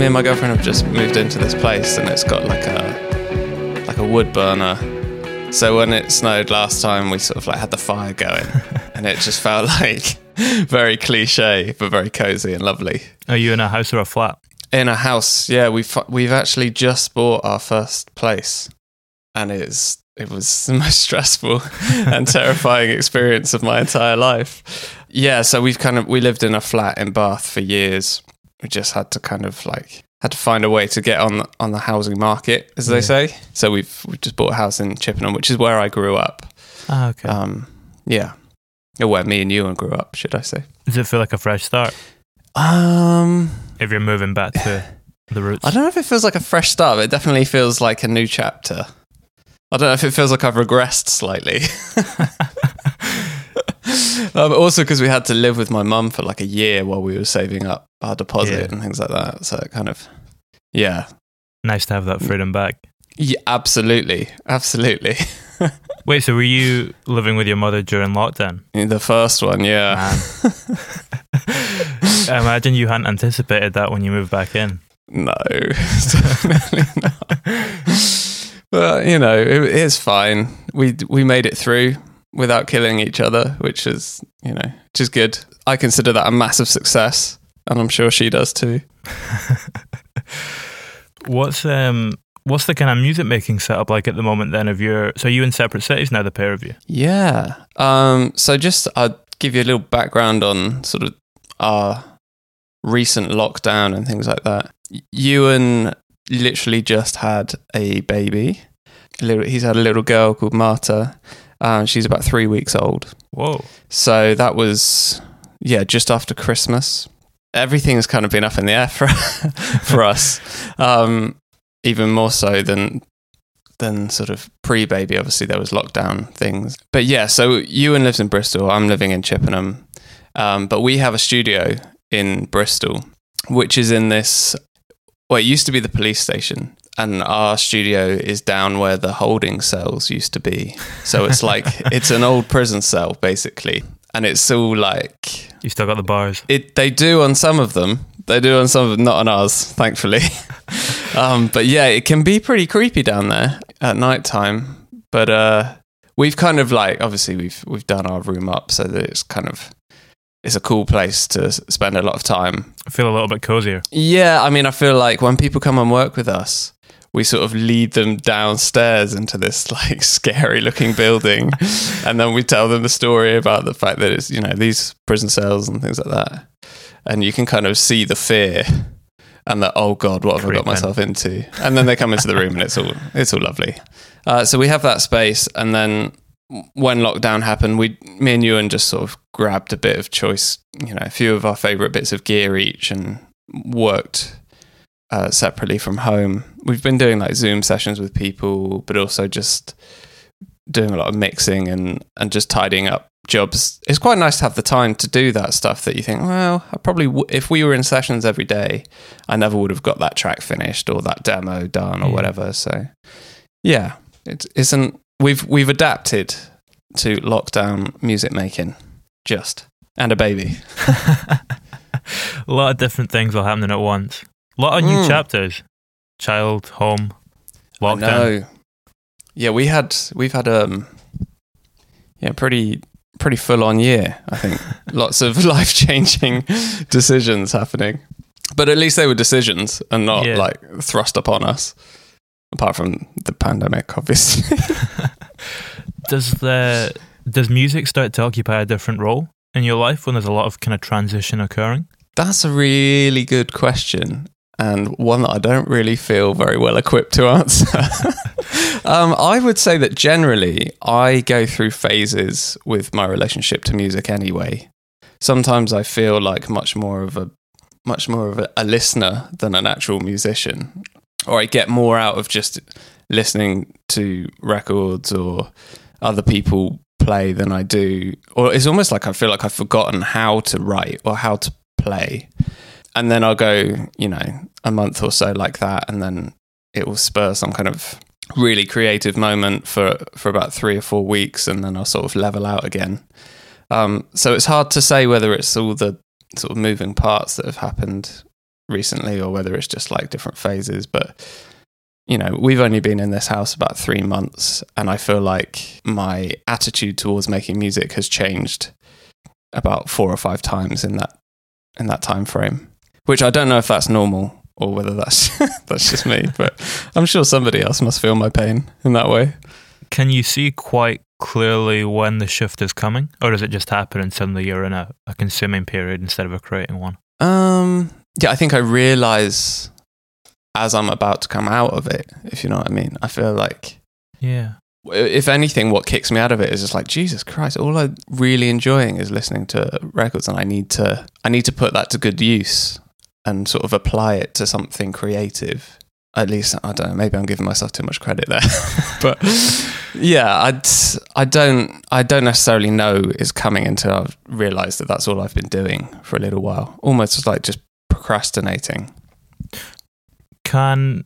Me and my girlfriend have just moved into this place, and it's got like a like a wood burner. So when it snowed last time, we sort of like had the fire going, and it just felt like very cliche, but very cozy and lovely. Are you in a house or a flat? In a house, yeah, we've we've actually just bought our first place, and it's it was the most stressful and terrifying experience of my entire life. Yeah, so we've kind of we lived in a flat in Bath for years. We just had to kind of like had to find a way to get on on the housing market, as they say. So we've we just bought a house in Chippenham, which is where I grew up. Ah, okay. Um, yeah, Or where me and Ewan grew up, should I say? Does it feel like a fresh start Um, if you're moving back to the roots? I don't know if it feels like a fresh start, but it definitely feels like a new chapter. I don't know if it feels like I've regressed slightly. um, also, because we had to live with my mum for like a year while we were saving up our deposit Yeah. and things like that. So it kind of, yeah, Nice to have that freedom back. yeah, absolutely, absolutely. Wait, so were you living with your mother during lockdown? the first one, yeah. I imagine you hadn't anticipated that when you moved back in. No, definitely not. But you know, it, it's fine. We we made it through without killing each other, which is you know, which is good. I consider that a massive success, and I'm sure she does too. What's um what's the kind of music making setup like at the moment then of your so are you in separate cities now, the pair of you? Yeah. Um. So just I'll give you a little background on sort of our recent lockdown and things like that. Ewan literally just had a baby. A little, he's had a little girl called Marta. Um, she's about three weeks old. Whoa. So that was yeah, just after Christmas. Everything's kind of been up in the air for for us, um, even more so than than sort of pre-baby. Obviously, there was lockdown things, but yeah. So Ewan lives in Bristol. I'm living in Chippenham, um, but we have a studio in Bristol, which is in this. Well, it used to be the police station, and our studio is down where the holding cells used to be. So it's like it's an old prison cell, basically, and it's all like You still got the bars. it they do on some of them. They do on some of them, not on ours, thankfully. um, but yeah, it can be pretty creepy down there at night time. But uh, we've kind of like obviously we've we've done our room up so that it's kind of it's a cool place to spend a lot of time. I feel a little bit cozier. Yeah, I mean, I feel like when people come and work with us, we sort of lead them downstairs into this like scary looking building, and then we tell them the story about the fact that it's you know these prison cells and things like that, and you can kind of see the fear and that oh god, what have I got myself into? And then they come into the room and it's all it's all lovely. Uh, so we have that space, and then when lockdown happened, we me and Ewan just sort of grabbed a bit of choice, you know, a few of our favorite bits of gear each, and worked uh, separately from home. We've been doing like Zoom sessions with people, but also just doing a lot of mixing and and just tidying up jobs. It's quite nice to have the time to do that stuff that you think, well, I probably w- if we were in sessions every day, I never would have got that track finished or that demo done or Yeah. whatever. So, yeah, it isn't. We've we've adapted to lockdown music making, just and a baby. a lot of different things are happening at once. A lot of new Mm. chapters. Child, home, lockdown. Yeah, we had we've had um, yeah, pretty pretty full on year. I think lots of life changing decisions happening, but at least they were decisions and not Yeah. like thrust upon us. Apart from the pandemic, obviously. Does the does music start to occupy a different role in your life when there's a lot of kind of transition occurring? That's a really good question, and one that I don't really feel very well equipped to answer. um, I would say that generally I go through phases with my relationship to music anyway. Sometimes I feel like much more of a much more of a, a listener than an actual musician, or I get more out of just listening to records or other people play than I do. Or it's almost like I feel like I've forgotten how to write or how to play. And then I'll go, you know, a month or so like that, and then it will spur some kind of really creative moment for for about three or four weeks, and then I'll sort of level out again. Um, so it's hard to say whether it's all the sort of moving parts that have happened recently or whether it's just like different phases. But you know, we've only been in this house about three months, and I feel like my attitude towards making music has changed about four or five times in that in that time frame. Which I don't know if that's normal or whether that's that's just me, but I'm sure somebody else must feel my pain in that way. Can you see quite clearly when the shift is coming, or does it just happen and suddenly you're in a, a consuming period instead of a creating one? Um, yeah, I think I realize as I'm about to come out of it, if you know what I mean. I feel like Yeah. if anything, what kicks me out of it is just like Jesus Christ. All I'm really enjoying is listening to records, and I need to I need to put that to good use and sort of apply it to something creative. At least I don't know. Maybe I'm giving myself too much credit there, but yeah, I I don't I don't necessarily know is coming until I've realised that that's all I've been doing for a little while. Almost like just procrastinating. Can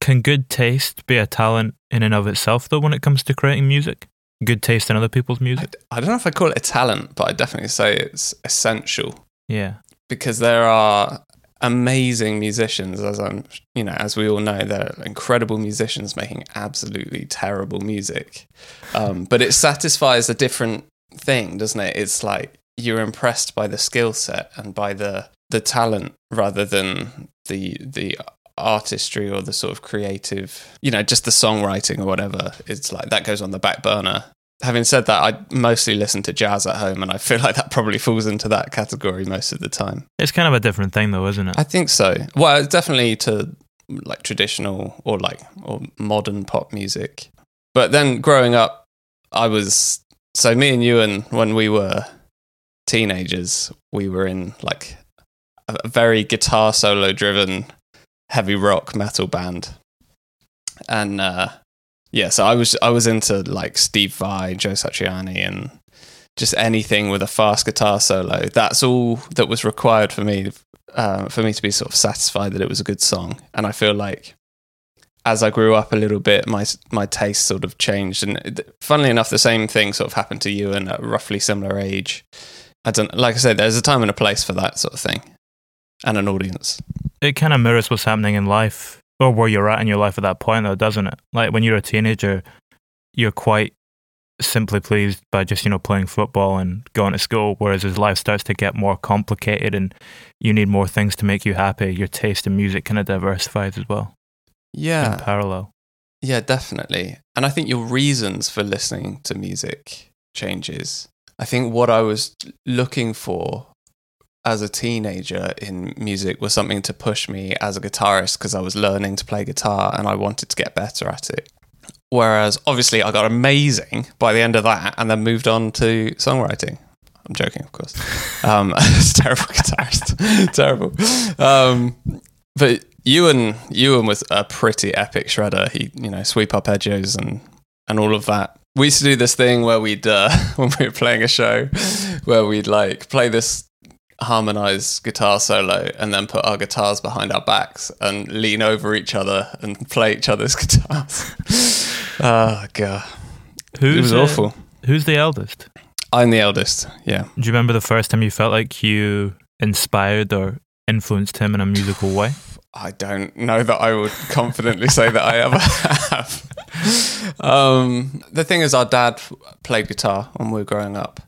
can good taste be a talent in and of itself though when it comes to creating music? Good taste in other people's I, music? I don't know if I call it a talent, but I definitely say it's essential. Yeah. Because there are amazing musicians as I'm you know as we all know there are incredible musicians making absolutely terrible music. Um, but it satisfies a different thing doesn't it? It's like you're impressed by the skill set and by the the talent rather than the the artistry or the sort of creative you know just the songwriting or whatever. It's like that goes on the back burner having said that, I mostly listen to jazz at home, and I feel like that probably falls into that category most of the time. It's kind of a different thing though, isn't it? I think so. Well, definitely to like traditional or like or modern pop music. But then growing up, I was so me and Ewan when we were teenagers, we were in like a a very guitar solo driven heavy rock metal band. And uh yeah, so I was I was into like Steve Vai, Joe Satriani and just anything with a fast guitar solo. That's all that was required for me uh, for me to be sort of satisfied that it was a good song. And I feel like as I grew up a little bit, my my taste sort of changed. And funnily enough, the same thing sort of happened to you and at a roughly similar age. I don't like I said, there's a time and a place for that sort of thing, and an audience. it kind of mirrors what's happening in life Oh, or where you're at in your life at that point though doesn't it like when you're a teenager you're quite simply pleased by just you know playing football and going to school whereas as life starts to get more complicated and you need more things to make you happy your taste in music kind of diversifies as well Yeah, in parallel Yeah, definitely. And I think your reasons for listening to music changes. I think what I was looking for as a teenager in music was something to push me as a guitarist because I was learning to play guitar and I wanted to get better at it. Whereas obviously I got amazing by the end of that and then moved on to songwriting. I'm joking, of course. Um, terrible guitarist. terrible. Um, but Ewan, Ewan was a pretty epic shredder. He, you know, sweep arpeggios and and all of that. we used to do this thing where we'd uh, when we were playing a show where we'd like play this harmonized guitar solo and then put our guitars behind our backs and lean over each other and play each other's guitars. oh god, Who's it was uh, awful. Who's the eldest? I'm the eldest. Yeah. Do you remember the first time you felt like you inspired or influenced him in a musical way? I don't know that I would confidently say that I ever have. Um, the thing is, our dad played guitar when we were growing up,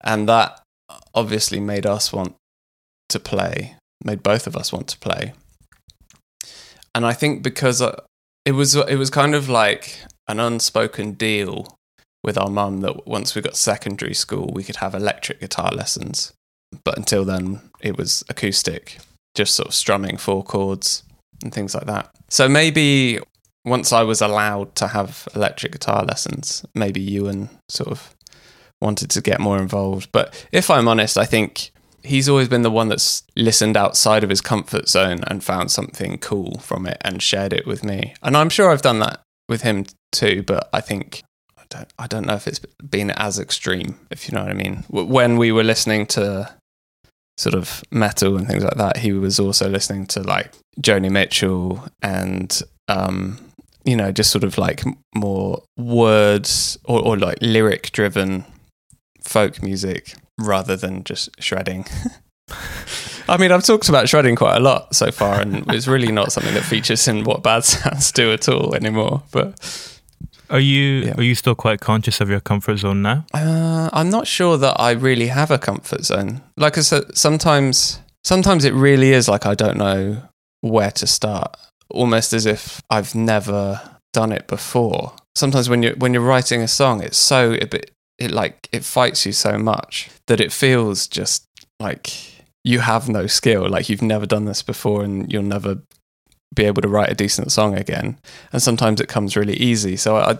and that obviously made us want to play, made both of us want to play. And I think because uh, it was it was kind of like an unspoken deal with our mum that once we got secondary school, we could have electric guitar lessons. But until then, it was acoustic, just sort of strumming four chords and things like that. So maybe once I was allowed to have electric guitar lessons, maybe Ewan sort of wanted to get more involved. But if I'm honest, I think he's always been the one that's listened outside of his comfort zone and found something cool from it and shared it with me. And I'm sure I've done that with him too, but I think I don't I don't know if it's been as extreme, if you know what I mean. When we were listening to sort of metal and things like that, he was also listening to like Joni Mitchell and um you know, just sort of like more words or, or like lyric driven folk music rather than just shredding. I mean, I've talked about shredding quite a lot so far, and it's really not something that features in what Bad Sounds do at all anymore. But Are you Yeah. are you still quite conscious of your comfort zone now? uh, I'm not sure that I really have a comfort zone. Like I said, sometimes, sometimes it really is like I don't know where to start, almost as if I've never done it before. Sometimes when you're when you're writing a song, it's so a bit it like it fights you so much that it feels just like you have no skill, like you've never done this before, and you'll never be able to write a decent song again. And sometimes it comes really easy. So I,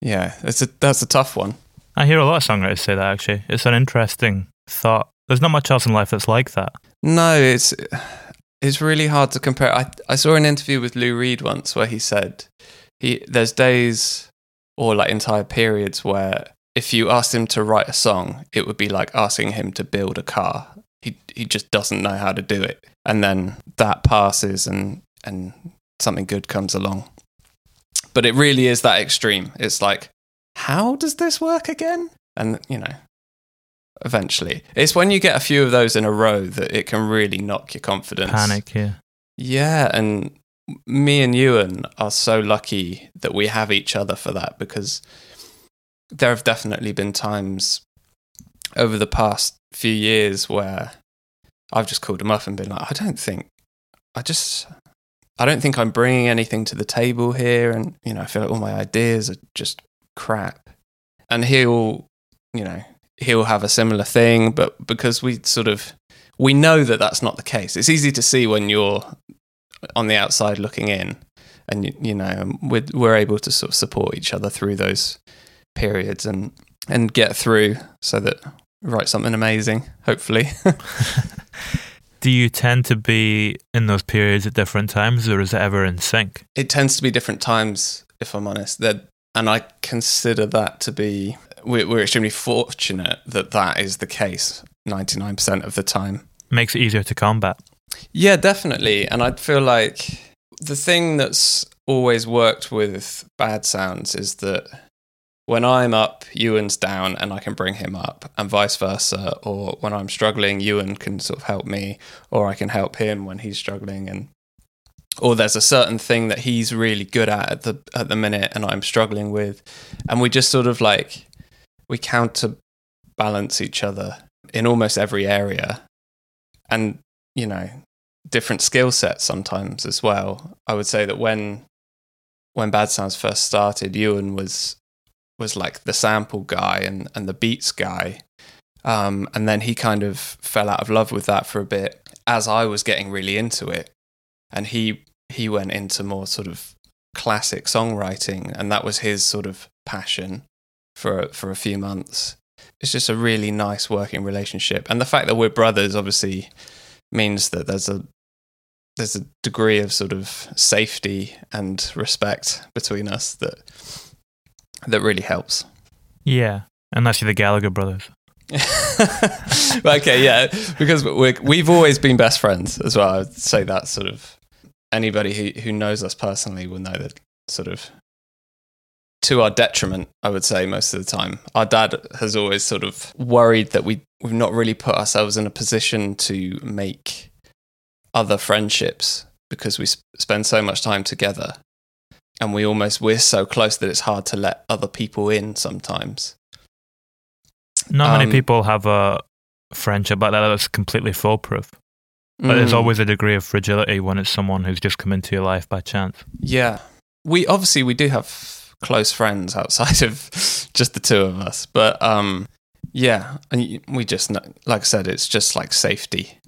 yeah, it's a that's a tough one. I hear a lot of songwriters say that actually. It's an interesting thought. There's not much else in life that's like that. No, it's it's really hard to compare. I I saw an interview with Lou Reed once where he said he there's days or like entire periods where if you asked him to write a song, it would be like asking him to build a car. He he just doesn't know how to do it. And then that passes and and something good comes along. But it really is that extreme. It's like how does this work again? And you know, eventually. It's when you get a few of those in a row that it can really knock your confidence. Panic, yeah. Yeah, and me and Ewan are so lucky that we have each other for that because there have definitely been times over the past few years where I've just called him up and been like, I don't think, I just, I don't think I'm bringing anything to the table here. And, you know, I feel like all my ideas are just crap. And he'll, you know, he'll have a similar thing, but because we sort of, we know that that's not the case. It's easy to see when you're on the outside looking in, and you, know we're we're able to sort of support each other through those periods and and get through so that write something amazing. Hopefully, Do you tend to be in those periods at different times or is it ever in sync? it tends to be different times, if I'm honest. That and I consider that to be we're, we're extremely fortunate that that is the case ninety nine percent of the time. Makes it easier to combat. Yeah, definitely. And I feel like the thing that's always worked with bad sounds is that when I'm up, Ewan's down and I can bring him up, and vice versa. Or when I'm struggling, Ewan can sort of help me, or I can help him when he's struggling. And or there's a certain thing that he's really good at at the at the minute, and I'm struggling with, and we just sort of like we counterbalance each other in almost every area, and you know different skill sets sometimes as well. I would say that when when Bad Sounds first started, Ewan was was like the sample guy and, and the beats guy. Um, and then he kind of fell out of love with that for a bit as I was getting really into it. And he he went into more sort of classic songwriting and that was his sort of passion for for a few months. It's just a really nice working relationship. And the fact that we're brothers obviously means that there's a there's a degree of sort of safety and respect between us that that really helps. Yeah, unless you're the Gallagher brothers. okay, yeah, because we we've always been best friends as well. I'd say that sort of anybody who, who knows us personally will know that sort of to our detriment, I would say most of the time. Our dad has always sort of worried that we we've not really put ourselves in a position to make other friendships because we sp- spend so much time together and we almost we're so close that it's hard to let other people in sometimes. Not many Um, people have a friendship like that that's completely foolproof. But there's Mm. always a degree of fragility when it's someone who's just come into your life by chance. Yeah. We obviously we do have close friends outside of just the two of us, but um yeah, and we just like I said it's just like safety.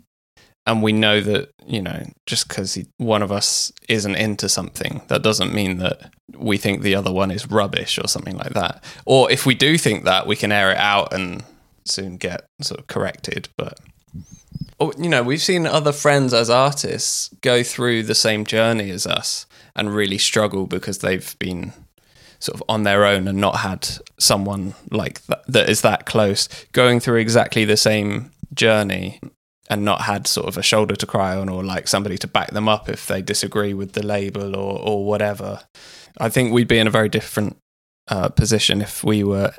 And we know that, you know, just cuz one of us isn't into something, that doesn't mean that we think the other one is rubbish or something like that. Or if we do think that, we can air it out and soon get sort of corrected, but or, you know, we've seen other friends as artists go through the same journey as us and really struggle because they've been sort of on their own and not had someone like that that is that close going through exactly the same journey and not had sort of a shoulder to cry on or like somebody to back them up if they disagree with the label or or whatever. I think we'd be in a very different uh, position if we were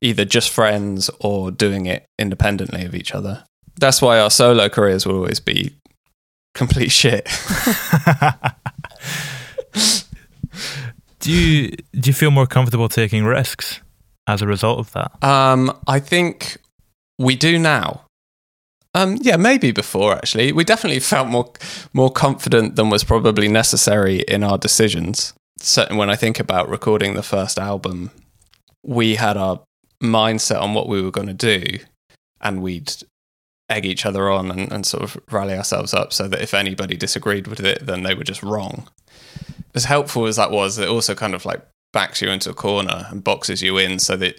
either just friends or doing it independently of each other. That's why our solo careers will always be complete shit. Do you do you feel more comfortable taking risks as a result of that? Um, I think we do now. Um, yeah, maybe before actually. We definitely felt more more confident than was probably necessary in our decisions. Certainly, when I think about recording the first album, we had our mindset on what we were going to do, and we'd egg each other on and, and sort of rally ourselves up so that if anybody disagreed with it, then they were just wrong. As helpful as that was, it also kind of like backs you into a corner and boxes you in so that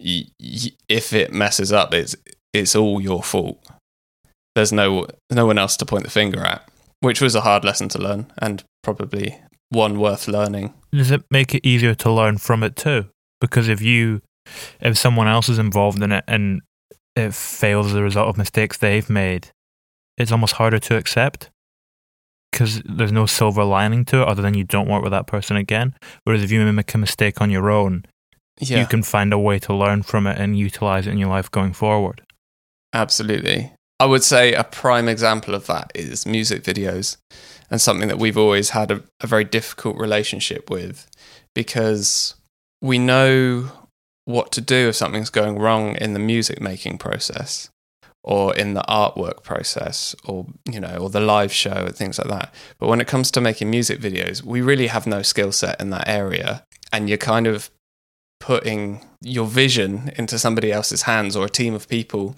y- y- if it messes up, it's it's all your fault. There's no no one else to point the finger at, which was a hard lesson to learn and probably one worth learning. Does it make it easier to learn from it too? Because if you if someone else is involved in it and it fails as a result of mistakes they've made, it's almost harder to accept because there's no silver lining to it other than you don't work with that person again. Whereas if you make a mistake on your own, Yeah, you can find a way to learn from it and utilize it in your life going forward. Absolutely. I would say a prime example of that is music videos, and something that we've always had a, a very difficult relationship with because we know what to do if something's going wrong in the music making process or in the artwork process or you know or the live show and things like that but when it comes to making music videos we really have no skill set in that area and you're kind of putting your vision into somebody else's hands or a team of people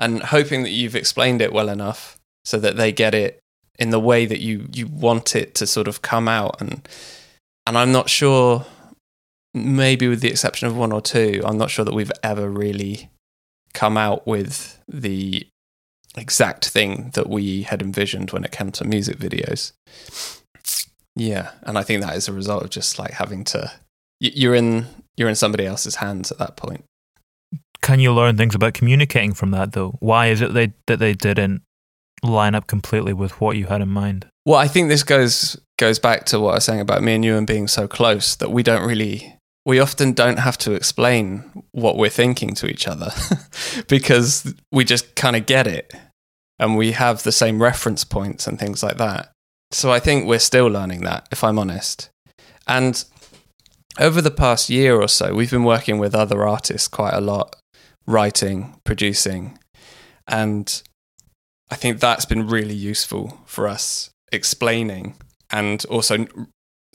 and hoping that you've explained it well enough so that they get it in the way that you you want it to sort of come out. And and I'm not sure maybe with the exception of one or two I'm not sure that we've ever really come out with the exact thing that we had envisioned when it came to music videos. Yeah and I think that is a result of just like having to you're in you're in somebody else's hands at that point Can you learn things about communicating from that though? Why is it they, that they didn't line up completely with what you had in mind? Well, I think this goes goes back to what I was saying about me and you and being so close that we don't really we often don't have to explain what we're thinking to each other because we just kind of get it and we have the same reference points and things like that. So I think we're still learning that if I'm honest. And over the past year or so, we've been working with other artists quite a lot, writing, producing, and I think that's been really useful for us explaining and also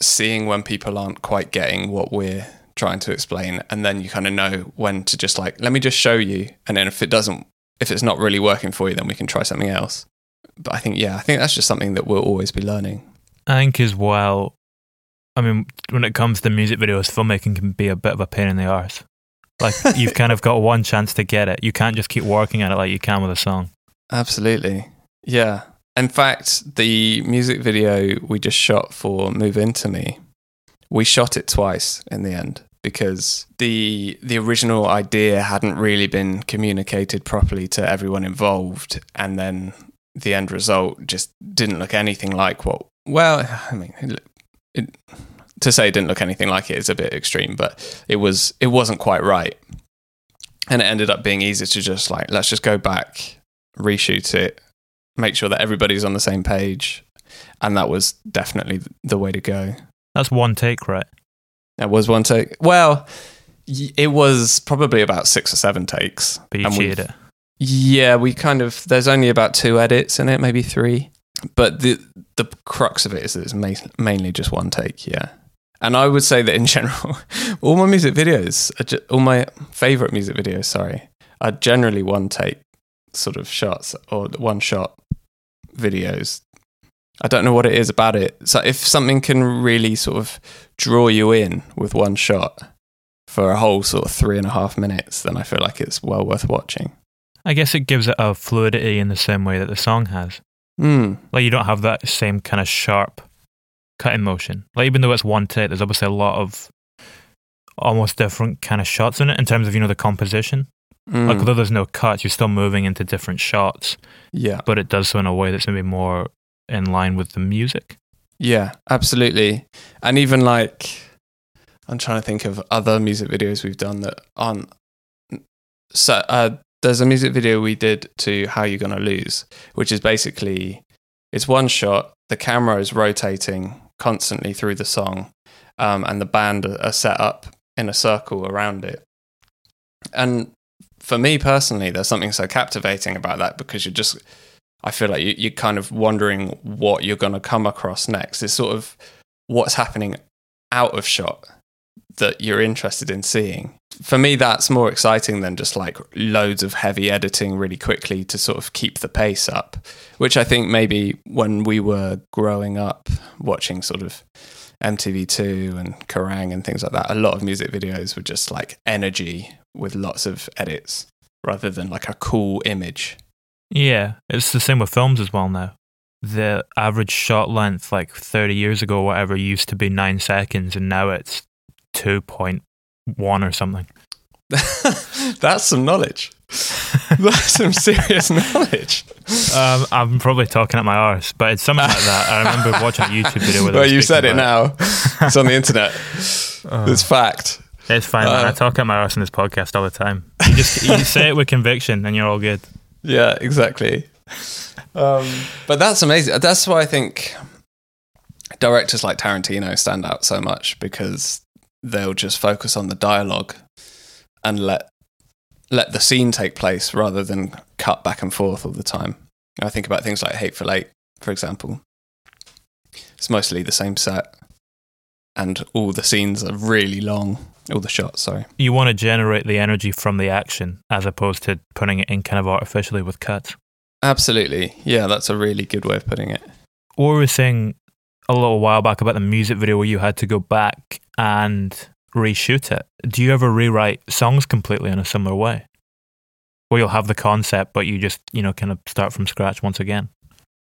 seeing when people aren't quite getting what we're trying to explain. And then you kind of know when to just like let me just show you. And then if it doesn't if it's not really working for you then we can try something else. But i think yeah i think that's just something that we'll always be learning. I think as well, I mean, when it comes to music videos, filmmaking can be a bit of a pain in the arse. Like, you've kind of got one chance to get it. You can't just keep working at it like you can with a song. Absolutely. Yeah. In fact, the music video we just shot for Move Into Me, we shot it twice in the end because the the original idea hadn't really been communicated properly to everyone involved and then the end result just didn't look anything like what well i mean it, it, to say it didn't look anything like it is a bit extreme but it was it wasn't quite right and it ended up being easier to just like let's just go back reshoot it make sure that everybody's on the same page and that was definitely the way to go That's one take, right? that was one take well it was probably about six or seven takes But you cheated it. yeah, we kind of there's only about two edits in it, maybe three. But the the crux of it is that it's ma- mainly just one take. Yeah, and I would say that in general, all my music videos, are ju- all my favorite music videos, sorry, are generally one take sort of shots or one shot videos. I don't know what it is about it. So if something can really sort of draw you in with one shot for a whole sort of three and a half minutes, then I feel like it's well worth watching. I guess it gives it a fluidity in the same way that the song has. Mm. Like you don't have that same kind of sharp cutting motion. Like even though it's one take, there's obviously a lot of almost different kind of shots in it in terms of you know the composition. Mm. Like although there's no cuts, you're still moving into different shots, yeah, but it does so in a way that's maybe more in line with the music. yeah, absolutely. And even like, I'm trying to think of other music videos we've done that aren't. So uh, there's a music video we did to "How You Gonna Lose," which is basically it's one shot. The camera is rotating constantly through the song, um, and the band are are set up in a circle around it. And for me personally, there's something so captivating about that because you're just I feel like you, you're kind of wondering what you're going to come across next. It's sort of what's happening out of shot that you're interested in seeing. For me, that's more exciting than just like loads of heavy editing really quickly to sort of keep the pace up, which I think maybe when we were growing up watching sort of MTV2 and Kerrang and things like that, a lot of music videos were just like energy with lots of edits rather than like a cool image. Yeah, it's the same with films as well now. The average shot length, like 30 years ago, whatever, used to be nine seconds, and now it's 2.1 or something. That's some knowledge. That's some serious knowledge. Um, I'm probably talking at my arse, but it's something like that. I remember watching a YouTube video where Well, you said it now. It's on the internet. It's fact. It's fine, man. I Uh, talk at my arse in this podcast all the time. You just you say it with conviction, and you're all good. Yeah, exactly. Um, but that's amazing. That's why I think directors like Tarantino stand out so much because they'll just focus on the dialogue and let let the scene take place rather than cut back and forth all the time. I think about things like Hateful Eight, for example. It's mostly the same set, and all the scenes are really long. All the shots, sorry. You want to generate the energy from the action as opposed to putting it in kind of artificially with cuts. Absolutely, yeah, that's a really good way of putting it. Or we were saying a little while back about the music video where you had to go back and reshoot it. Do you ever rewrite songs completely in a similar way? Where you'll have the concept, but you just, you know, kind of start from scratch once again.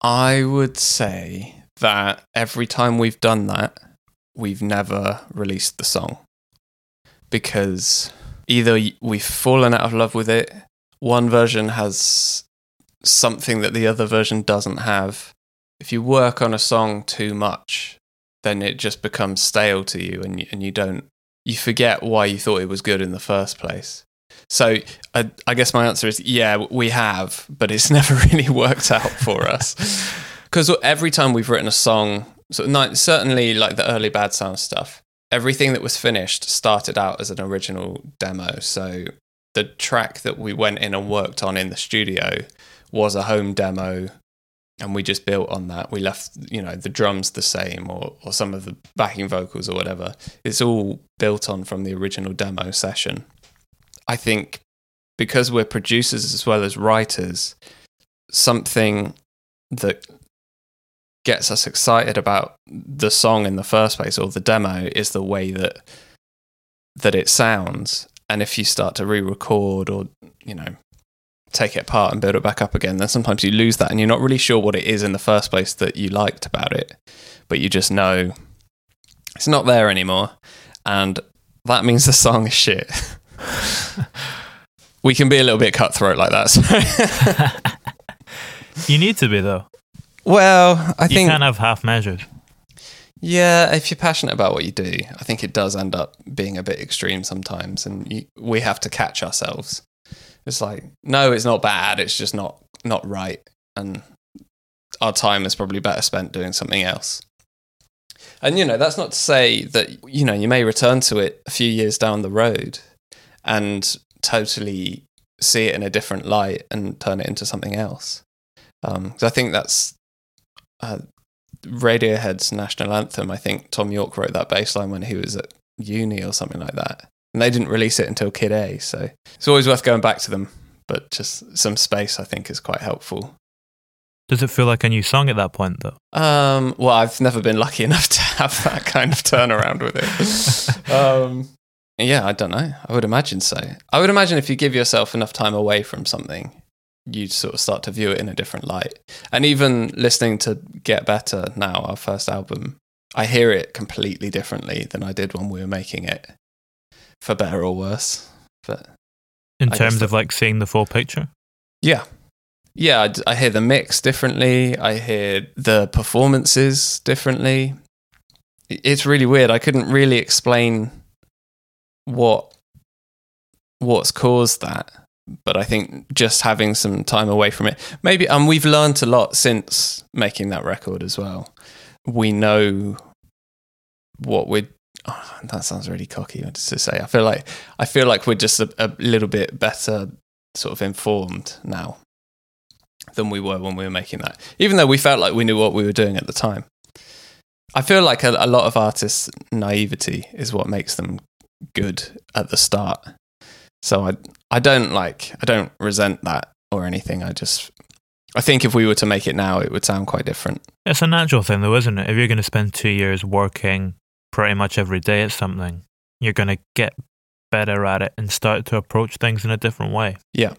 I would say that every time we've done that, we've never released the song because either we've fallen out of love with it, one version has something that the other version doesn't have. If you work on a song too much, then it just becomes stale to you and you, and you don't you forget why you thought it was good in the first place. So I, I guess my answer is yeah, we have, but it's never really worked out for us. Because every time we've written a song, so certainly like the early Bad Sound stuff, everything that was finished started out as an original demo. So the track that we went in and worked on in the studio was a home demo and we just built on that. We left, you know, the drums the same or, or some of the backing vocals or whatever. It's all built on from the original demo session. I think because we're producers as well as writers, something that gets us excited about the song in the first place or the demo is the way that that it sounds. And if you start to re-record or, you know, take it apart and build it back up again, then sometimes you lose that and you're not really sure what it is in the first place that you liked about it. But you just know It's not there anymore, and that means the song is shit. we can be a little bit cutthroat like that. So. You need to be though. well, I You think You can't have half measures. Yeah, if you're passionate about what you do, I think it does end up being a bit extreme sometimes, and you, we have to catch ourselves. It's like, no, it's not bad. It's just not not right, and our time is probably better spent doing something else. And you know, that's not to say that you know you may return to it a few years down the road and totally see it in a different light and turn it into something else. Because I think that's uh, Radiohead's national anthem. I think Thom Yorke wrote that bass line when he was at uni or something like that. And they didn't release it until Kid A, so it's always worth going back to them. But just some space, I think, is quite helpful. Does it feel like a new song at that point though? Um, well, I've never been lucky enough to have that kind of turnaround with it. um, yeah, I don't know. I would imagine so. I would imagine if you give yourself enough time away from something, you'd sort of start to view it in a different light. And even listening to Get Better now, our first album, I hear it completely differently than I did when we were making it, for better or worse. But In I terms of like seeing the full picture? yeah. Yeah, I hear the mix differently. I hear the performances differently. It's really weird. I couldn't really explain what what's caused that, but I think just having some time away from it. Maybe and we've learned a lot since making that record as well. We know what we're oh, that sounds really cocky to say. I feel like I feel like we're just a, a little bit better sort of informed now than we were when we were making that. Even though we felt like we knew what we were doing at the time. I feel like a, a lot of artists' naivety is what makes them good at the start. So I I don't like I don't resent that or anything. I just I think if we were to make it now, it would sound quite different. It's a natural thing though, isn't it? If you're going to spend two years working pretty much every day at something, you're going to get better at it and start to approach things in a different way. Yeah,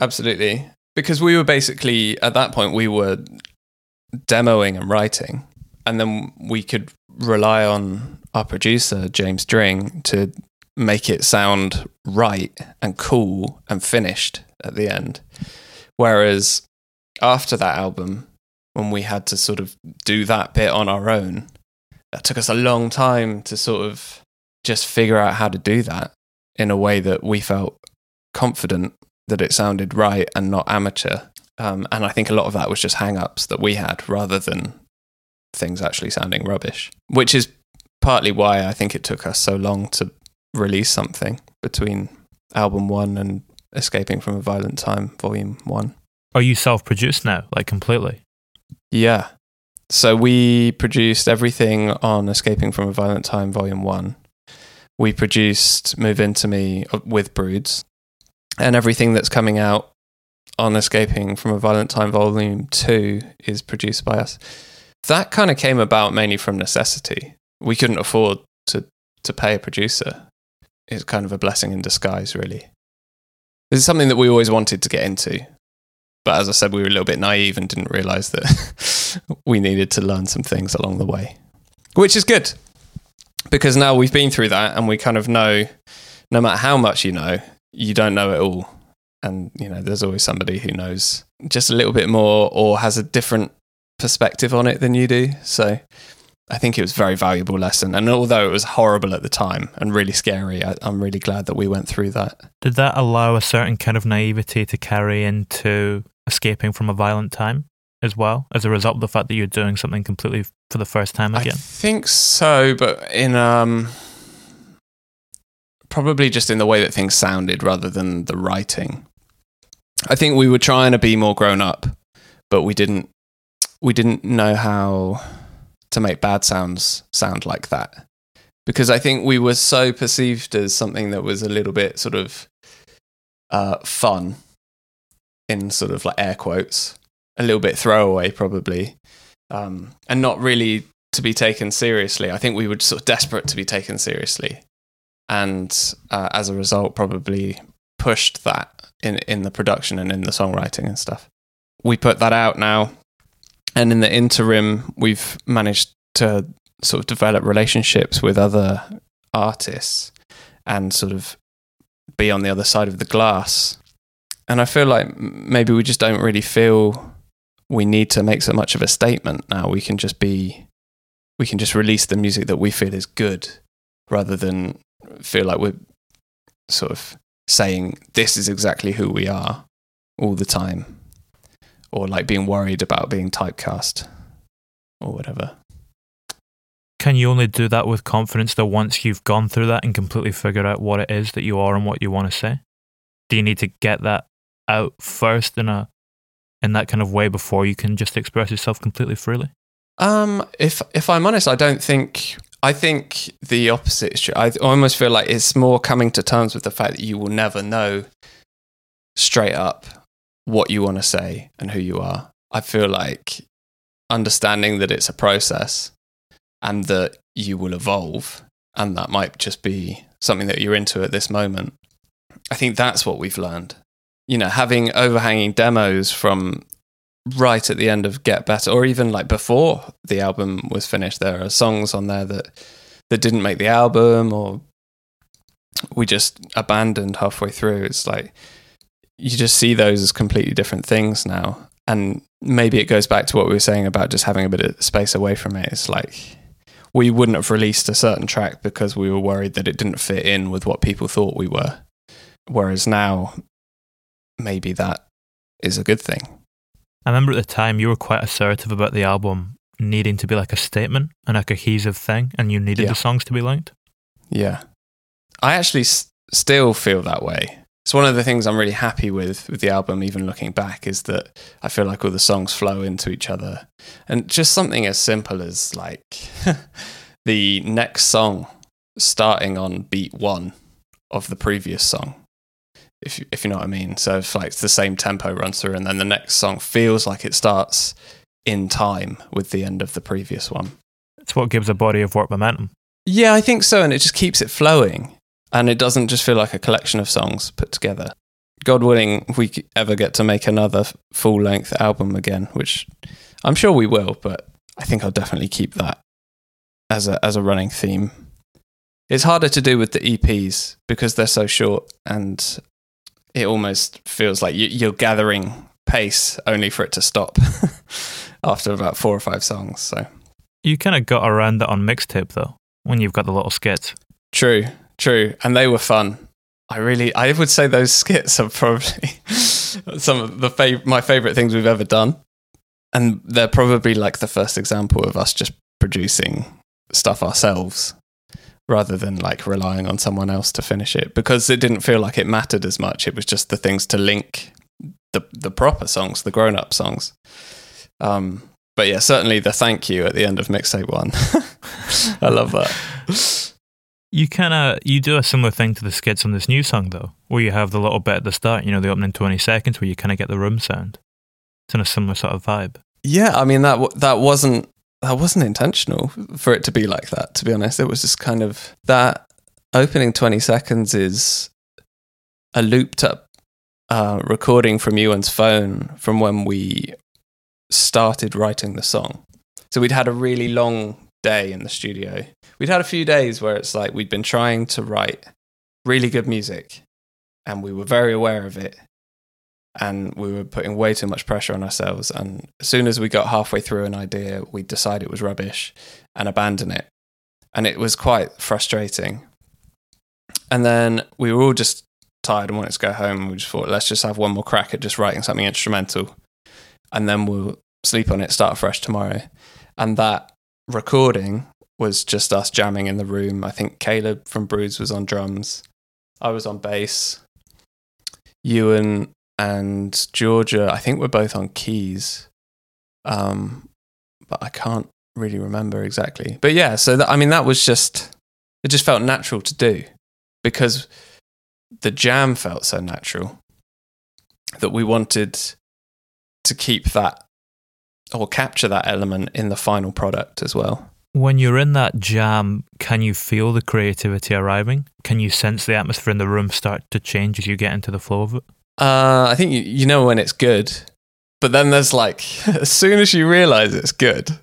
absolutely. Because we were basically at that point we were demoing and writing, and then we could rely on our producer James Dring to make it sound right and cool and finished at the end. Whereas after that album, when we had to sort of do that bit on our own, that took us a long time to sort of just figure out how to do that in a way that we felt confident that it sounded right and not amateur. Um, and I think a lot of that was just hang ups that we had rather than things actually sounding rubbish, which is partly why I think it took us so long to release something between album one and Escaping from a Violent Time, volume one. Are you self produced now, like completely? Yeah. So we produced everything on Escaping from a Violent Time, Volume 1. We produced Move Into Me uh, with Broods. And everything that's coming out on Escaping from a Violent Time, Volume 2 is produced by us. That kind of came about mainly from necessity. We couldn't afford to, to pay a producer. It's kind of a blessing in disguise, really. This is something that we always wanted to get into. But as I said, we were a little bit naive and didn't realize that we needed to learn some things along the way, which is good because now we've been through that and we kind of know no matter how much you know, you don't know it all. And, you know, there's always somebody who knows just a little bit more or has a different perspective on it than you do. So I think it was a very valuable lesson. And although it was horrible at the time and really scary, I, I'm really glad that we went through that. Did that allow a certain kind of naivety to carry into escaping from a violent time as well, as a result of the fact that you're doing something completely for the first time again? I think so, but in um probably just in the way that things sounded rather than the writing. I think we were trying to be more grown up, but we didn't we didn't know how to make bad sounds sound like that. Because I think we were so perceived as something that was a little bit sort of uh, fun in sort of like air quotes, a little bit throwaway probably, um, and not really to be taken seriously. I think we were sort of desperate to be taken seriously, and uh, as a result, probably pushed that in in the production and in the songwriting and stuff. We put that out now, and in the interim, we've managed to sort of develop relationships with other artists and sort of be on the other side of the glass. And I feel like maybe we just don't really feel we need to make so much of a statement now. We can just be, we can just release the music that we feel is good rather than feel like we're sort of saying this is exactly who we are all the time or like being worried about being typecast or whatever. Can you only do that with confidence that once you've gone through that and completely figured out what it is that you are and what you want to say? Do you need to get that out first in a in that kind of way before you can just express yourself completely freely? Um, if if I'm honest, I don't think I think the opposite is true. I almost feel like it's more coming to terms with the fact that you will never know straight up what you want to say and who you are. I feel like understanding that it's a process and that you will evolve and that might just be something that you're into at this moment. I think that's what we've learned. You know, having overhanging demos from right at the end of Get Better or even like before the album was finished there are songs on there that that didn't make the album or we just abandoned halfway through. It's like you just see those as completely different things now. And maybe it goes back to what we were saying about just having a bit of space away from it. It's like we wouldn't have released a certain track because we were worried that it didn't fit in with what people thought we were. Whereas now, maybe that is a good thing. I remember at the time you were quite assertive about the album needing to be like a statement and a cohesive thing, and you needed Yeah. the songs to be linked. Yeah. I actually s- still feel that way. It's one of the things I'm really happy with with the album, even looking back, is that I feel like all the songs flow into each other. And just something as simple as like the next song starting on beat one of the previous song. If you, if you know what I mean. So if like it's the same tempo runs through and then the next song feels like it starts in time with the end of the previous one. It's what gives a body of work momentum. Yeah, I think so. And it just keeps it flowing. And it doesn't just feel like a collection of songs put together. God willing, if we ever get to make another full length album again, which I'm sure we will, but I think I'll definitely keep that as a, as a running theme. It's harder to do with the EPs because they're so short and it almost feels like you, you're gathering pace only for it to stop after about four or five songs. So You kind of got around that on mixtape though, when you've got the little skits. True, true, and they were fun. I really, I would say those skits are probably some of the fav- my favorite things we've ever done, and they're probably like the first example of us just producing stuff ourselves rather than like relying on someone else to finish it because it didn't feel like it mattered as much. It was just the things to link the the proper songs, the grown up songs. Um, but yeah, certainly the thank you at the end of mixtape one. I love that. You kind of you do a similar thing to the skits on this new song though, where you have the little bit at the start, you know, the opening twenty seconds, where you kind of get the room sound. It's in a similar sort of vibe. Yeah, I mean that w- that wasn't that wasn't intentional for it to be like that. To be honest, it was just kind of that opening twenty seconds is a looped up uh, recording from Ewan's phone from when we started writing the song. So we'd had a really long day in the studio. We'd had a few days where it's like we'd been trying to write really good music, and we were very aware of it and we were putting way too much pressure on ourselves. And as soon as we got halfway through an idea, we decided it was rubbish and abandon it. And it was quite frustrating. And then we were all just tired and wanted to go home. We just thought, let's just have one more crack at just writing something instrumental. And then we'll sleep on it, start fresh tomorrow. And that recording was just us jamming in the room. I think Caleb from Broods was on drums. I was on bass. Ewan and Georgia, I think we're both on keys, um, but I can't really remember exactly. But yeah, so that, I mean, that was just it just felt natural to do because the jam felt so natural that we wanted to keep that or capture that element in the final product as well. When you're in that jam, can you feel the creativity arriving? Can you sense the atmosphere in the room start to change as you get into the flow of it? Uh, I think you, you know when it's good, but then there's like, as soon as you realize it's good,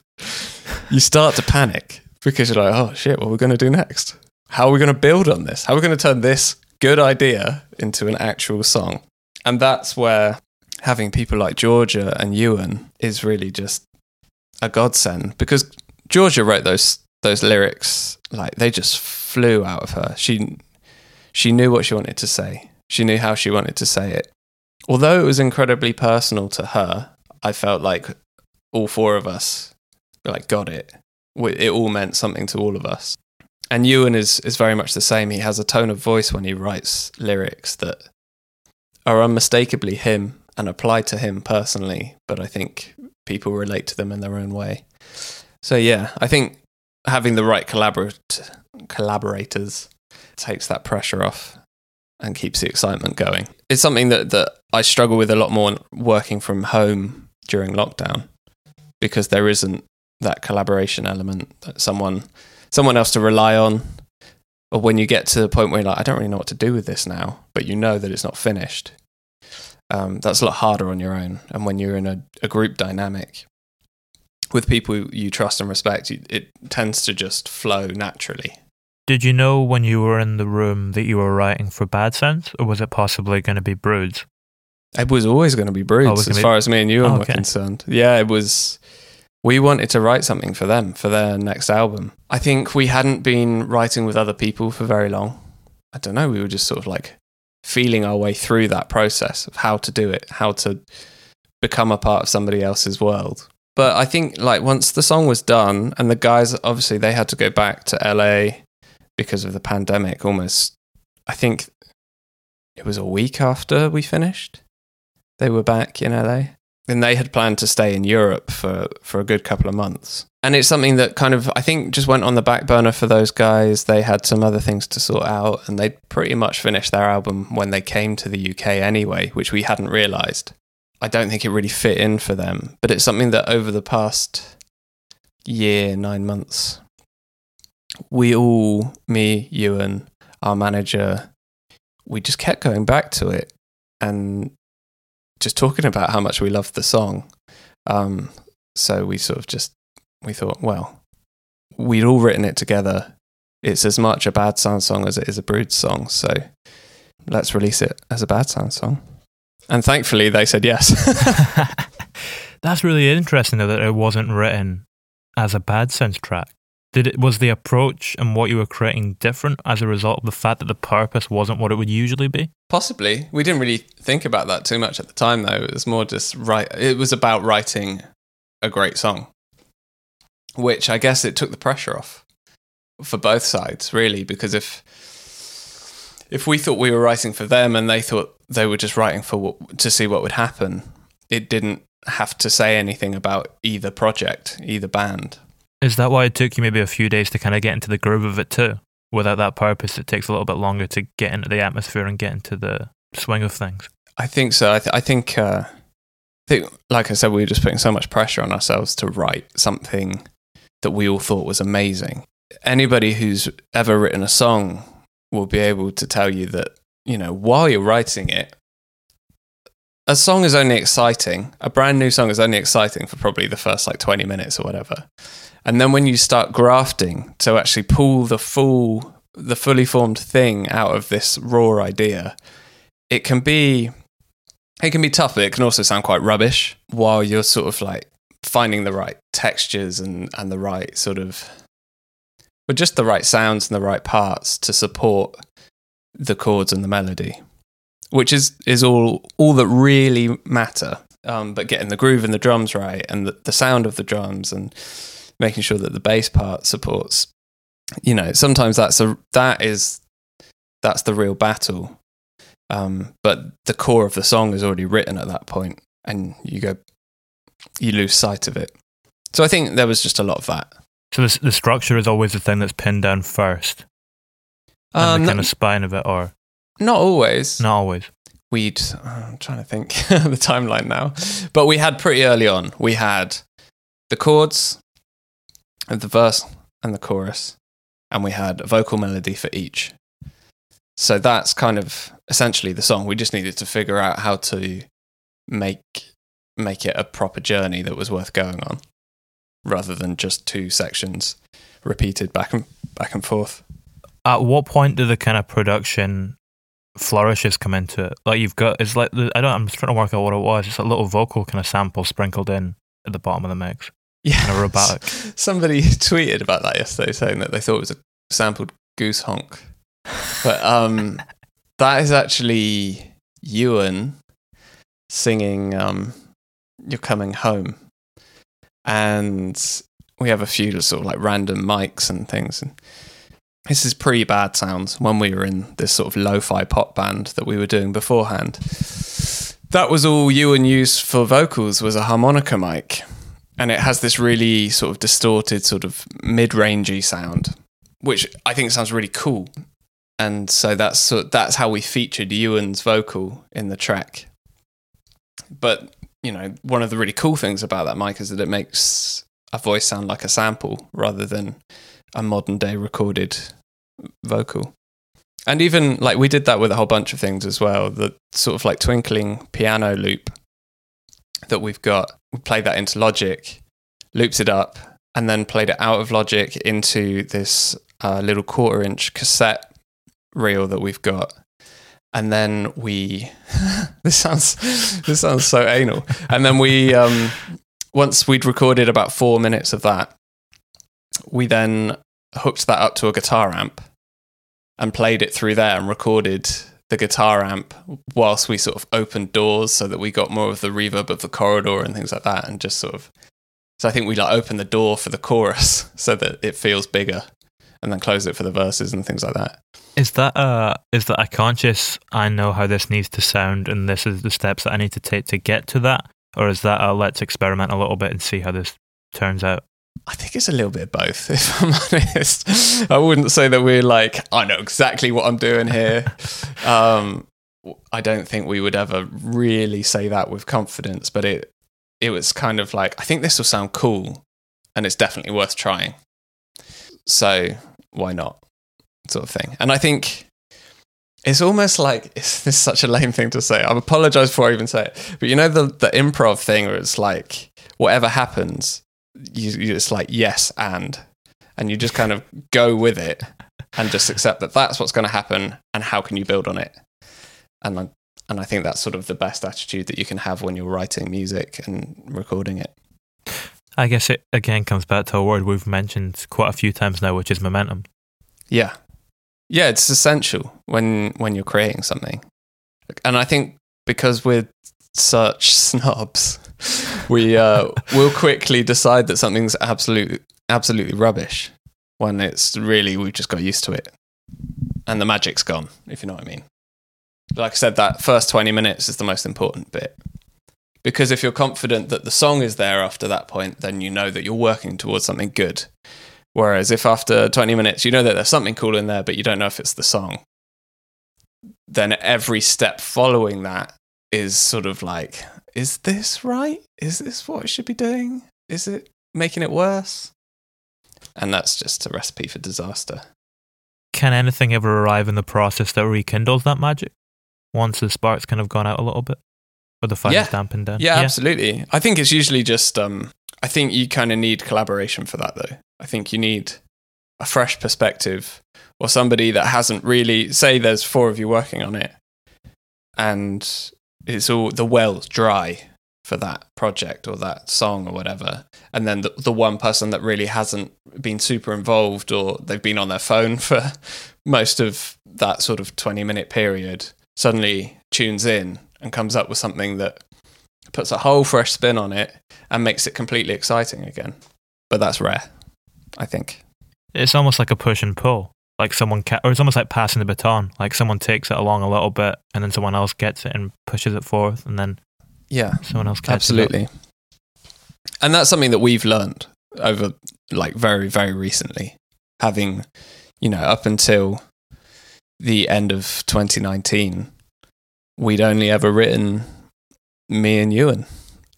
you start to panic because you're like, oh shit, what are we going to do next? How are we going to build on this? How are we going to turn this good idea into an actual song? And that's where having people like Georgia and Ewan is really just a godsend because Georgia wrote those those lyrics like they just flew out of her. She she knew what she wanted to say. She knew how she wanted to say it. Although it was incredibly personal to her, I felt like all four of us like got it. It all meant something to all of us. And Ewan is is very much the same. He has a tone of voice when he writes lyrics that are unmistakably him and apply to him personally, but I think people relate to them in their own way. So yeah, I think having the right collaborate collaborators takes that pressure off and keeps the excitement going. It's something that, that I struggle with a lot more working from home during lockdown because there isn't that collaboration element that someone someone else to rely on. Or when you get to the point where you're like I don't really know what to do with this now but you know that it's not finished um, that's a lot harder on your own. And when you're in a, a group dynamic with people you trust and respect it tends to just flow naturally did you know when you were in the room that you were writing for Bad Sounds, or was it possibly going to be Broods? It was always going to be Broods, oh, as be... far as me and you oh, were concerned. Yeah, it was. We wanted to write something for them for their next album. I think we hadn't been writing with other people for very long. I don't know. We were just sort of like feeling our way through that process of how to do it, how to become a part of somebody else's world. But I think like once the song was done and the guys obviously they had to go back to LA because of the pandemic almost I think it was a week after we finished. They were back in LA. And they had planned to stay in Europe for, for a good couple of months. And it's something that kind of, I think, just went on the back burner for those guys. They had some other things to sort out, and they'd pretty much finished their album when they came to the UK anyway, which we hadn't realised. I don't think it really fit in for them, but it's something that over the past year, nine months, we all, me, you, and our manager, we just kept going back to it and just talking about how much we loved the song. Um, so we sort of just we thought, well, we'd all written it together. It's as much a bad sound song as it is a brood song. So let's release it as a bad sound song. And thankfully, they said yes. That's really interesting, though, that it wasn't written as a Bad Sounds track. Did it was the approach and what you were creating different as a result of the fact that the purpose wasn't what it would usually be? Possibly. We didn't really think about that too much at the time though. It was more just right it was about writing a great song. Which I guess it took the pressure off for both sides, really, because if if we thought we were writing for them and they thought they were just writing for what, to see what would happen, it didn't have to say anything about either project, either band. Is that why it took you maybe a few days to kind of get into the groove of it too? Without that purpose, it takes a little bit longer to get into the atmosphere and get into the swing of things. I think so. I, th- I think, uh, I think, like I said, we were just putting so much pressure on ourselves to write something that we all thought was amazing. Anybody who's ever written a song will be able to tell you that, you know, while you're writing it, a song is only exciting. A brand new song is only exciting for probably the first like 20 minutes or whatever. And then when you start grafting to actually pull the full, the fully formed thing out of this raw idea, it can be, it can be tough, but it can also sound quite rubbish while you're sort of like finding the right textures and, and the right sort of, but just the right sounds and the right parts to support the chords and the melody, which is, is all, all that really matter. Um, but getting the groove and the drums right and the, the sound of the drums and making sure that the bass part supports. You know, sometimes that's a that is that's the real battle. Um, but the core of the song is already written at that point, and you go, you lose sight of it. So I think there was just a lot of that. So the, the structure is always the thing that's pinned down first, and um, the kind of spine of it, or not always. Not always. We'd. I'm trying to think the timeline now, but we had pretty early on. We had the chords, the verse and the chorus, and we had a vocal melody for each. So that's kind of essentially the song. We just needed to figure out how to make make it a proper journey that was worth going on. rather than just two sections repeated back and back and forth. At what point do the kind of production flourishes come into it? Like you've got, it's like the, I don't. I'm trying to work out what it was. It's a little vocal kind of sample sprinkled in at the bottom of the mix. Yeah, Kind of robotic. Somebody tweeted about that yesterday, saying that they thought it was a sampled goose honk, but um, that is actually Ewan singing um, "You're Coming Home," and we have a few sort of like random mics and things. And this is pretty bad sounds when we were in this sort of lo-fi pop band that we were doing beforehand. That was all Ewan used for vocals was a harmonica mic, and it has this really sort of distorted, sort of mid-rangey sound, which I think sounds really cool. And so that's so that's how we featured Ewan's vocal in the track. But you know, one of the really cool things about that mic is that it makes a voice sound like a sample rather than a modern day recorded vocal. And even like we did that with a whole bunch of things as well. The sort of like twinkling piano loop that we've got, played that into Logic, looped it up, and then played it out of Logic into this uh, little quarter inch cassette reel that we've got. And then we this sounds this sounds so anal. And then we um once we'd recorded about four minutes of that, we then hooked that up to a guitar amp and played it through there and recorded the guitar amp whilst we sort of opened doors so that we got more of the reverb of the corridor and things like that and just sort of so I think we like open the door for the chorus so that it feels bigger and then close it for the verses and things like that. Is that a is that a conscious? I know how this needs to sound, and this is the steps that I need to take to get to that, or is that a let's experiment a little bit and see how this turns out? I think it's a little bit of both, if I'm honest. I wouldn't say that we're like, I know exactly what I'm doing here. um, I don't think we would ever really say that with confidence, but it it was kind of like, I think this will sound cool and it's definitely worth trying. So why not? Sort of thing. And I think it's almost like it's, this such a lame thing to say. I apologize before I even say it. But you know the the improv thing where it's like whatever happens, you you just like yes and and you just kind of go with it and just accept that that's what's going to happen and how can you build on it. And I, and I think that's sort of the best attitude that you can have when you're writing music and recording it. I guess it again comes back to a word we've mentioned quite a few times now, which is momentum. Yeah. Yeah, it's essential when when you're creating something. And I think because we're such snobs, we uh will quickly decide that something's absolutely absolutely rubbish when it's really we've just got used to it. And the magic's gone, if you know what I mean. Like I said, that first 20 minutes is the most important bit. Because if you're confident that the song is there after that point, then you know that you're working towards something good. Whereas if after 20 minutes you know that there's something cool in there, but you don't know if it's the song, then every step following that is sort of like, is this right? Is this what it should be doing? Is it making it worse? And that's just a recipe for disaster. Can anything ever arrive in the process that rekindles that magic once the spark's kind of gone out a little bit, or the fire's Yeah. dampened down? Yeah, yeah, absolutely. I think it's usually just um I think you kind of need collaboration for that though. I think you need a fresh perspective or somebody that hasn't really say there's four of you working on it and it's all the well's dry for that project or that song or whatever and then the, the one person that really hasn't been super involved or they've been on their phone for most of that sort of 20 minute period suddenly tunes in and comes up with something that puts a whole fresh spin on it and makes it completely exciting again. But that's rare, I think. It's almost like a push and pull. Like someone, ca- or it's almost like passing the baton. Like someone takes it along a little bit, and then someone else gets it and pushes it forth, and then Yeah, someone else catches it. absolutely. And that's something that we've learned over like very, very recently, having, you know, up until the end of 2019, we'd only ever written me and Ewan.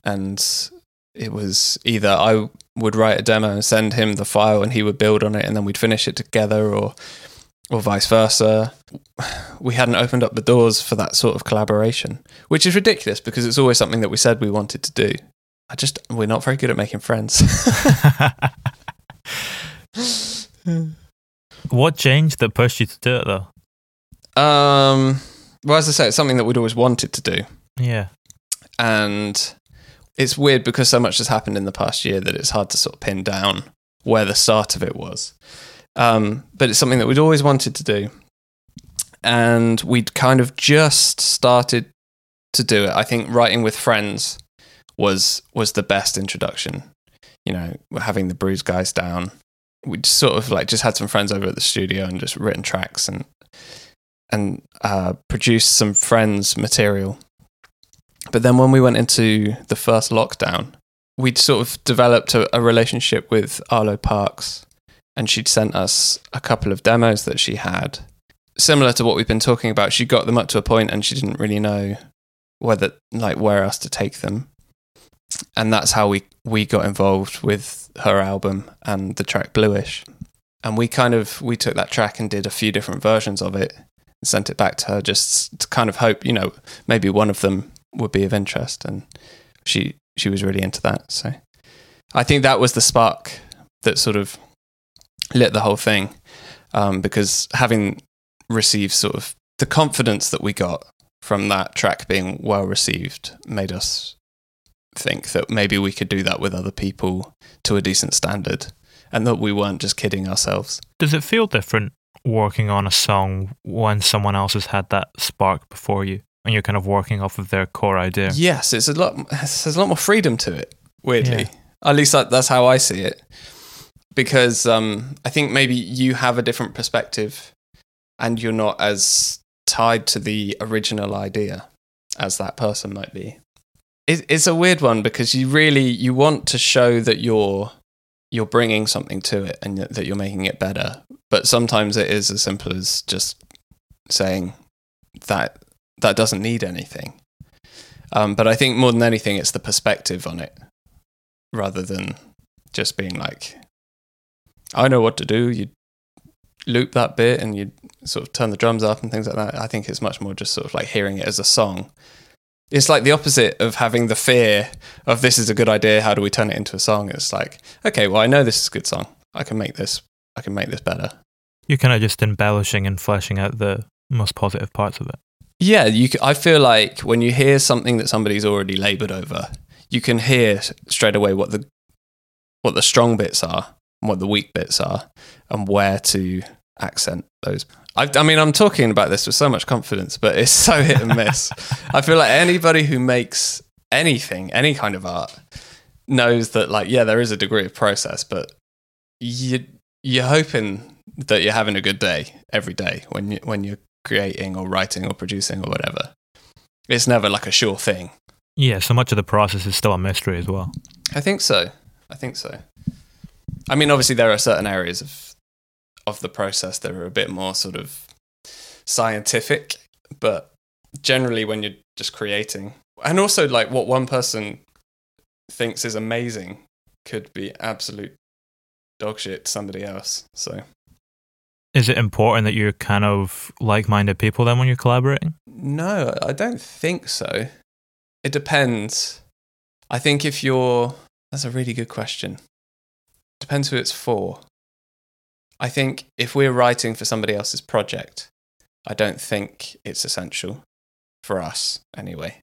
And it was either I would write a demo and send him the file and he would build on it and then we'd finish it together or or vice versa. We hadn't opened up the doors for that sort of collaboration, which is ridiculous because it's always something that we said we wanted to do. I just we're not very good at making friends. what changed that pushed you to do it though? um, well, as I say, it's something that we'd always wanted to do, Yeah. and it's weird because so much has happened in the past year that it's hard to sort of pin down where the start of it was. Um, but it's something that we'd always wanted to do, and we'd kind of just started to do it. I think writing with friends was was the best introduction. You know, we're having the Broods guys down, we sort of like just had some friends over at the studio and just written tracks and and uh, produced some friends material. But then when we went into the first lockdown, we'd sort of developed a, a relationship with Arlo Parks, and she'd sent us a couple of demos that she had. Similar to what we've been talking about, she got them up to a point and she didn't really know whether like where else to take them. And that's how we we got involved with her album and the track Bluish. And we kind of we took that track and did a few different versions of it and sent it back to her just to kind of hope, you know, maybe one of them would be of interest and she she was really into that. So I think that was the spark that sort of lit the whole thing. Um, because having received sort of the confidence that we got from that track being well received made us think that maybe we could do that with other people to a decent standard and that we weren't just kidding ourselves. Does it feel different working on a song when someone else has had that spark before you and you're kind of working off of their core idea? Yes, it's a lot. There's a lot more freedom to it. Weirdly, Yeah. at least that, that's how I see it. Because um, I think maybe you have a different perspective, and you're not as tied to the original idea as that person might be. It, it's a weird one because you really you want to show that you're you're bringing something to it and that you're making it better. But sometimes it is as simple as just saying that that doesn't need anything. Um, but I think more than anything, it's the perspective on it rather than just being like, I know what to do. You loop that bit and you sort of turn the drums up and things like that. I think it's much more just sort of like hearing it as a song. It's like the opposite of having the fear of this is a good idea. How do we turn it into a song? It's like, okay, well, I know this is a good song. I can make this. I can make this better. You're kind of just embellishing and fleshing out the most positive parts of it. Yeah, you. I feel like when you hear something that somebody's already laboured over, you can hear straight away what the what the strong bits are, and what the weak bits are, and where to accent those. I, I mean, I'm talking about this with so much confidence, but it's so hit and miss. I feel like anybody who makes anything, any kind of art, knows that, like, yeah, there is a degree of process, but you you're hoping that you're having a good day every day when you when you're creating or writing or producing or whatever. It's never like a sure thing. Yeah, so much of the process is still a mystery as well. I think so. I think so. I mean, obviously, there are certain areas of of the process that are a bit more sort of scientific, but generally, when you're just creating, and also like what one person thinks is amazing could be absolute dog shit to somebody else. So Is it important that you're kind of like minded people then when you're collaborating? No, I don't think so. It depends. I think if you're. That's a really good question. Depends who it's for. I think if we're writing for somebody else's project, I don't think it's essential for us anyway.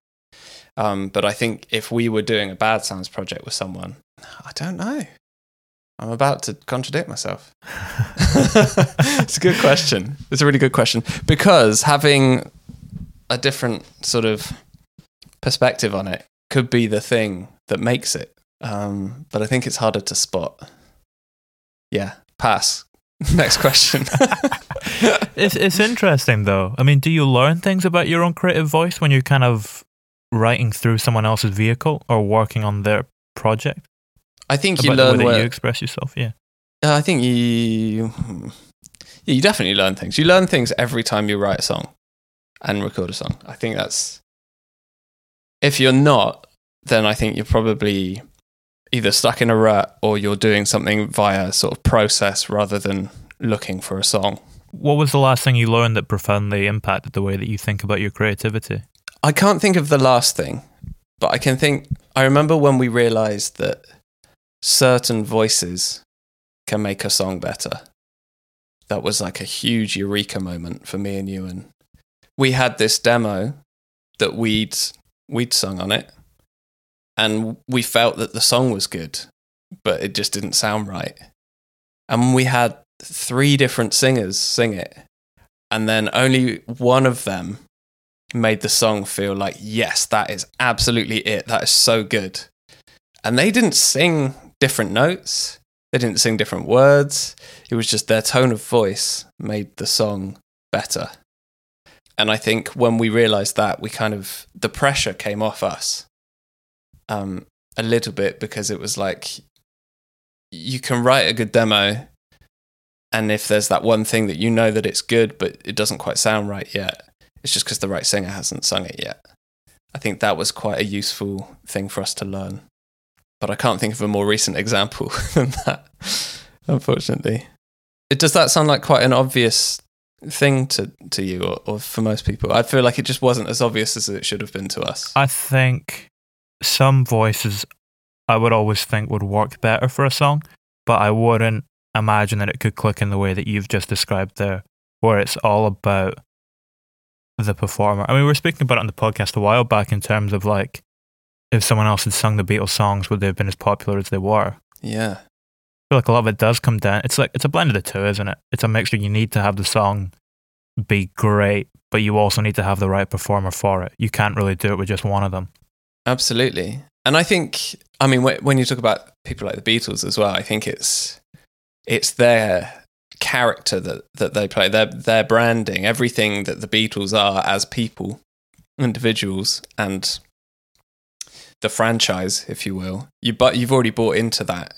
Um, but I think if we were doing a Bad Sounds project with someone, I don't know. I'm about to contradict myself. it's a good question. It's a really good question because having a different sort of perspective on it could be the thing that makes it. Um, but I think it's harder to spot. Yeah, pass. Next question. It's it's interesting though. I mean, do you learn things about your own creative voice when you're kind of writing through someone else's vehicle or working on their project? I think you about the learn way where, you express yourself. Yeah. Uh, I think you, yeah, you definitely learn things. You learn things every time you write a song and record a song. I think that's. If you're not, then I think you're probably either stuck in a rut or you're doing something via sort of process rather than looking for a song. What was the last thing you learned that profoundly impacted the way that you think about your creativity? I can't think of the last thing, but I can think. I remember when we realized that certain voices can make a song better. That was like a huge eureka moment for me and you. And we had this demo that we'd we'd sung on it, and we felt that the song was good, but it just didn't sound right. And we had three different singers sing it, and then only one of them made the song feel like, yes, that is absolutely it. That is so good. And they didn't sing different notes, they didn't sing different words. It was just their tone of voice made the song better. And I think when we realized that, we kind of, the pressure came off us um, a little bit because it was like, you can write a good demo. And if there's that one thing that you know that it's good, but it doesn't quite sound right yet, it's just because the right singer hasn't sung it yet. I think that was quite a useful thing for us to learn. But I can't think of a more recent example than that, unfortunately. Does that sound like quite an obvious thing to, to you or, or for most people? I feel like it just wasn't as obvious as it should have been to us. I think some voices I would always think would work better for a song, but I wouldn't imagine that it could click in the way that you've just described there, where it's all about the performer. I mean, we were speaking about it on the podcast a while back in terms of like if someone else had sung the Beatles songs, would they have been as popular as they were? Yeah. I feel like a lot of it does come down. It's like it's a blend of the two, isn't it? It's a mixture. You need to have the song be great, but you also need to have the right performer for it. You can't really do it with just one of them. Absolutely. And I think, I mean, when you talk about people like the Beatles as well, I think it's it's their character that that they play, their their branding, everything that the Beatles are as people, individuals, and the franchise, if you will. You but you've already bought into that,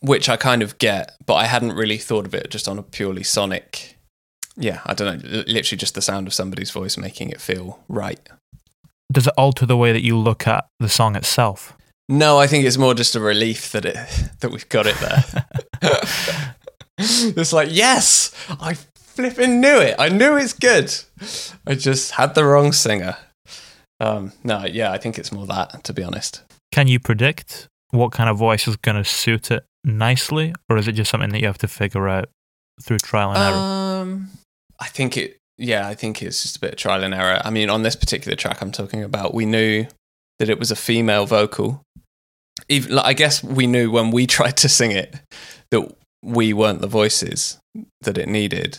which I kind of get, but I hadn't really thought of it just on a purely sonic. Yeah, I don't know, literally just the sound of somebody's voice making it feel right. Does it alter the way that you look at the song itself? No, I think it's more just a relief that it that we've got it there. it's like, yes, I flipping knew it. I knew it's good. I just had the wrong singer. Um, no, yeah, I think it's more that, to be honest. Can you predict what kind of voice is going to suit it nicely, or is it just something that you have to figure out through trial and error? Um, I think it. Yeah, I think it's just a bit of trial and error. I mean, on this particular track I'm talking about, we knew that it was a female vocal. Even, I guess we knew when we tried to sing it that we weren't the voices that it needed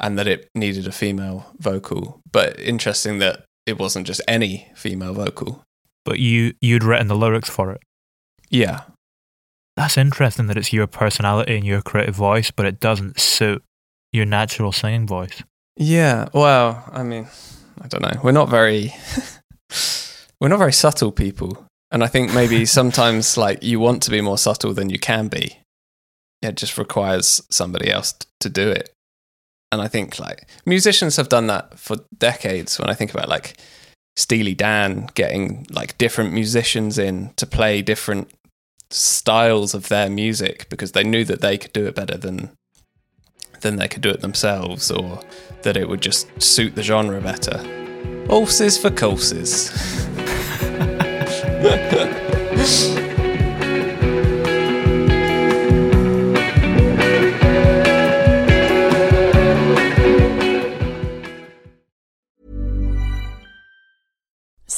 and that it needed a female vocal. But interesting that it wasn't just any female vocal. But you you'd written the lyrics for it. Yeah. That's interesting that it's your personality and your creative voice, but it doesn't suit your natural singing voice. Yeah. Well, I mean, I don't know. We're not very we're not very subtle people. And I think maybe sometimes like you want to be more subtle than you can be it just requires somebody else to do it. And I think like musicians have done that for decades. When I think about like Steely Dan getting like different musicians in to play different styles of their music because they knew that they could do it better than than they could do it themselves or that it would just suit the genre better. Horses for courses.